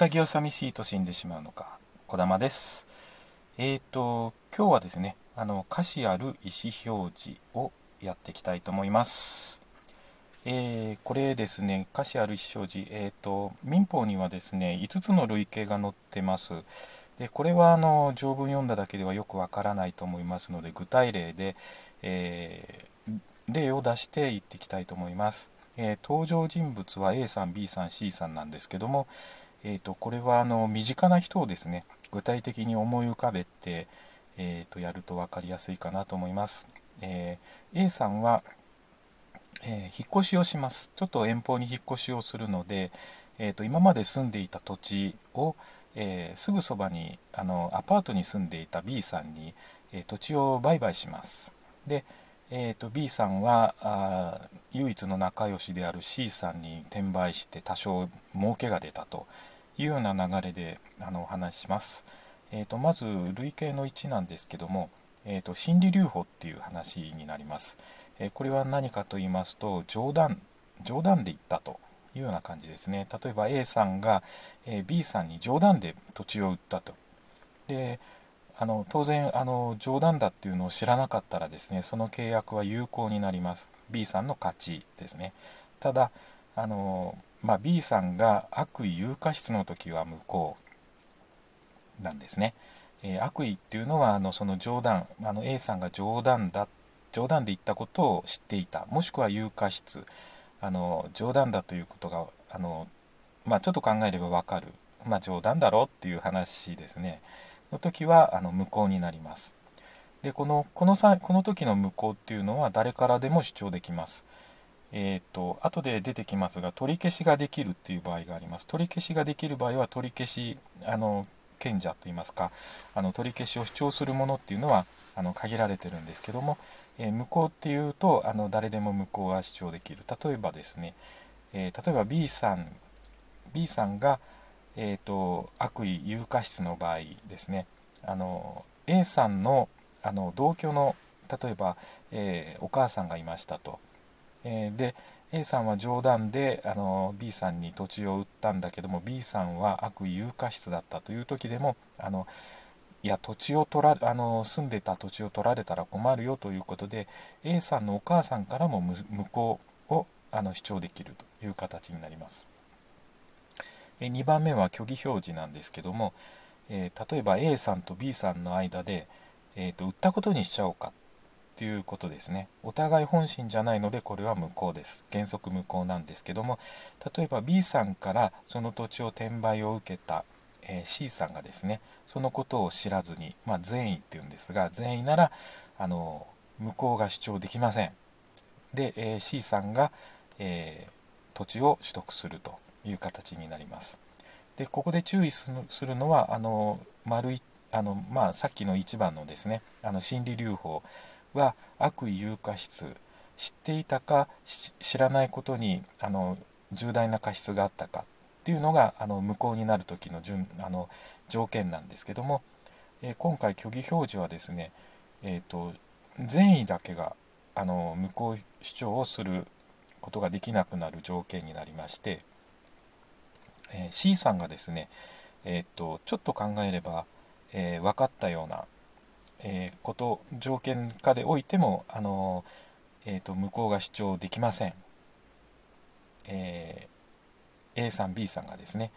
さぎを寂しいと死んでしまうのか児玉です。えーと今日はですねあの歌詞ある意思表示をやっていきたいと思います。えー、これですね歌詞ある意思表示。えーと民法にはですね5つの類型が載ってます。でこれはあの条文読んだだけではよくわからないと思いますので具体例で、え、例を出して言っていきたいと思います、え、登場人物は A さん B さん C さんなんですけども、えーと、これはあの身近な人をですね具体的に思い浮かべて、えーと、やると分かりやすいかなと思います。えー、A さんは、えー、引っ越しをします。ちょっと遠方に引っ越しをするので、えーと、今まで住んでいた土地を、えすぐそばにあのアパートに住んでいた B さんに、え土地を売買します。で、えーと、B さんはあ唯一の仲良しである C さんに転売して多少儲けが出たというような流れであのお話しします。えーと、まず類型の1なんですけども、えーと、心理留保っていう話になります。えー、これは何かと言いますと冗談冗談で言ったというような感じですね。例えば A さんが、え、B さんに冗談で土地を売ったと。であの当然あの冗談だっていうのを知らなかったらですねその契約は有効になります B さんの勝ちですねただあの、まあ、B さんが悪意有価質の時は無効なんですね、えー、悪意っていうのはあのその冗談あの A さんが冗談だ冗談で言ったことを知っていたもしくは有価質あの冗談だということがあの、まあ、ちょっと考えればわかる、まあ、冗談だろうっていう話ですね。の時はあの無効になります。でこのこのこの時の無効っていうのは誰からでも主張できます。えーと、後で出てきますが取り消しができるっていう場合があります。取り消しができる場合は取り消しあの賢者といいますかあの取り消しを主張するものっていうのはあの限られてるんですけども、えー、無効っていうとあの誰でも無効は主張できる例えばですね、えー、例えば B さん B さんが、えーと、悪意有価質の場合ですねあの A さんのあの同居の例えば、えー、お母さんがいましたと、えー、で A さんは冗談であの B さんに土地を売ったんだけども B さんは悪意有価質だったという時でもあのいや土地を取らあの住んでた土地を取られたら困るよということで A さんのお母さんからも無効をあの主張できるという形になります。2番目は虚偽表示なんですけども、えー、例えば A さんと B さんの間で、えーと、売ったことにしちゃおうかっていうことですね。お互い本心じゃないのでこれは無効です。原則無効なんですけども例えば B さんからその土地を転売を受けた、え、C さんがですねそのことを知らずに、まあ、善意っていうんですが善意ならあの無効が主張できません。で、え、C さんが、えー土地を取得するという形になります。でここで注意するのはあの丸いあの、まあ、さっきの1番のですねあの心理留保は悪意有価質知っていたか知らないことにあの重大な過失があったかっていうのがあの無効になる時の順あの条件なんですけども、えー、今回虚偽表示はですね、えーと、善意だけがあの無効主張をすることができなくなる条件になりましてえ C さんがですね、えー、っとちょっと考えれば、えー、分かったような、え、こと条件下でおいても、あのえーと、向こうが主張できません、え A さん B さんがですね、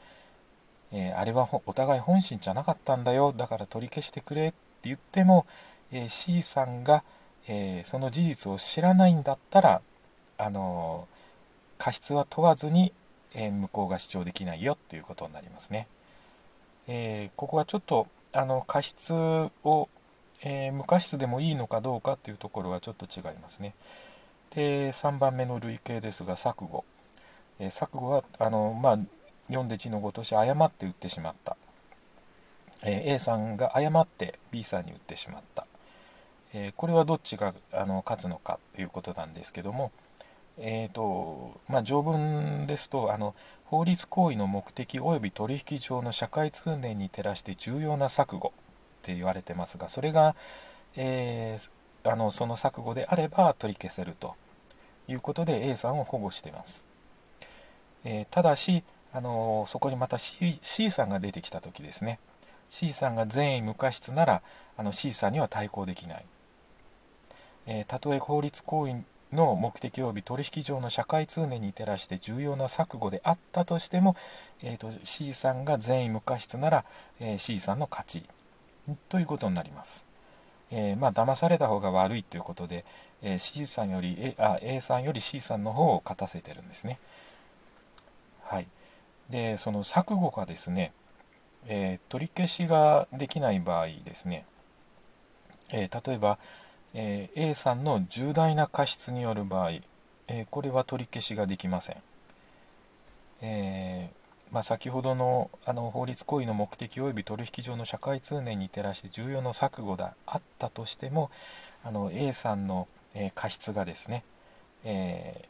えあれはお互い本心じゃなかったんだよだから取り消してくれって言っても、え C さんが、えその事実を知らないんだったら、あの過失は問わずにえ、向こうが主張できないよっていうことになりますね。え、ここはちょっとあの過失を、えー、無過失でもいいのかどうかっていうところはちょっと違いますね。で3番目の類型ですが錯誤。え錯誤はあの、まあ、読んで字のごとし誤って打ってしまった。え A さんが誤って B さんに打ってしまった。えこれはどっちがあの勝つのかということなんですけども、えーとまあ、条文ですとあの法律行為の目的及び取引上の社会通念に照らして重要な錯誤って言われてますがそれが、えー、あのその錯誤であれば取り消せるということで A さんを保護しています、えー、ただしあのそこにまた C, C さんが出てきた時ですね。C さんが善意無過失ならあの C さんには対抗できない、えー、たとえ法律行為の目的及び取引上の社会通念に照らして重要な錯誤であったとしても、えーと、C さんが善意無過失なら、えー、C さんの勝ち。ということになります。えー、まあ騙された方が悪いということで、えー、C さんより A, あ A さんより C さんの方を勝たせてるんですね。はい。でその錯誤がですね、えー、取り消しができない場合ですね、え、例えば、え、A さんの重大な過失による場合、えこれは取り消しができません。えまあ、先ほどのあの法律行為の目的及び取引上の社会通念に照らして重要な錯誤があったとしてもあの A さんの、え過失がですね、え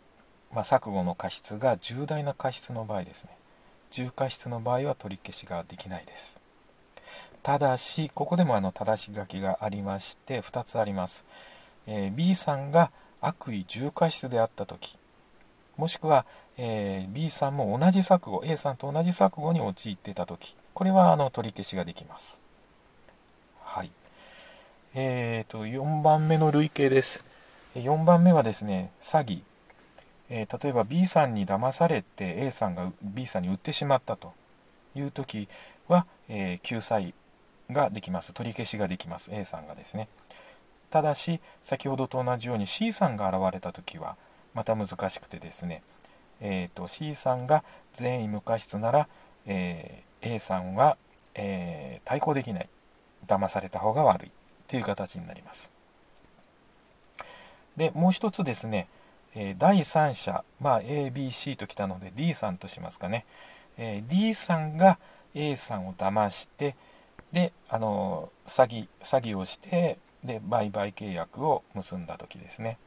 まあ、錯誤の過失が重大な過失の場合ですね重過失の場合は取り消しができないです。ただし、ここでもあの正し書きがありまして、2つあります。えー、B さんが悪意重過失であったとき、もしくは、えー、B さんも同じ錯誤、A さんと同じ錯誤に陥っていたとき、これはあの取り消しができます。はい。えーと、4番目の類型です。4番目はですね、詐欺。えー、例えば B さんに騙されて A さんが B さんに売ってしまったという時は、えー、救済ができます取り消しができます A さんがですねただし先ほどと同じように C さんが現れた時はまた難しくてですね、えーと、C さんが善意無過失なら、えー、A さんは、えー、対抗できない。騙された方が悪い。という形になります。でもう一つですねえ第三者、まあ、ABC ときたので D さんとしますかね、え D さんが A さんを騙してであの詐欺詐欺をしてで売買契約を結んだ時ですね。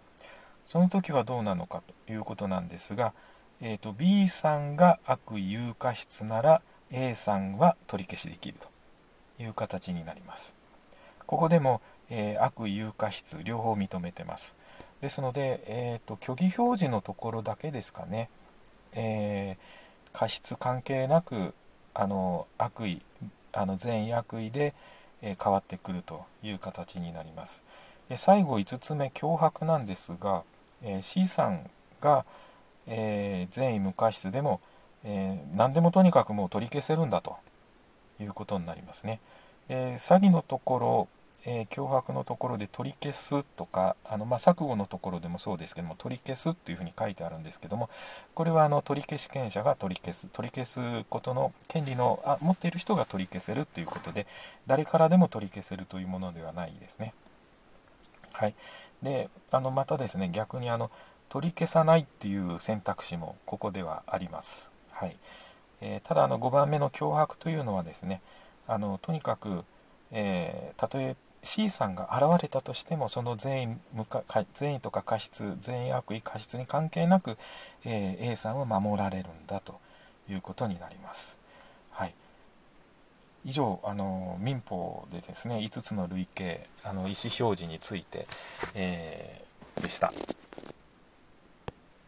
その時はどうなのかということなんですが、えーと、B さんが悪有過失なら A さんは取り消しできるという形になります。ここでも、えー、悪有過失両方認めてます。ですので、えーと、虚偽表示のところだけですかね、えー、過失関係なくあの悪意あの善意悪意で、えー、変わってくるという形になります。で最後5つ目脅迫なんですが、えー、C さんが、え善意無過失でも、え何でもとにかくもう取り消せるんだということになりますねで詐欺のところえー、脅迫のところで取り消すとかあの、まあ、錯誤のところでもそうですけども取り消すっていうふうに書いてあるんですけどもこれはあの取り消し権者が取り消す取り消すことの権利のあ持っている人が取り消せるっていうことで誰からでも取り消せるというものではないですね。はい、であのまたですね逆にあの取り消さないっていう選択肢もここではあります。はいえー、ただあの5番目の脅迫というのはですねあのとにかく、えー、たとえ C さんが現れたとしてもその善意無か善意とか過失善意悪意過失に関係なく、えー、A さんは守られるんだということになります。はい、以上あの民法でですね5つの類型あの意思表示について、えー、でした。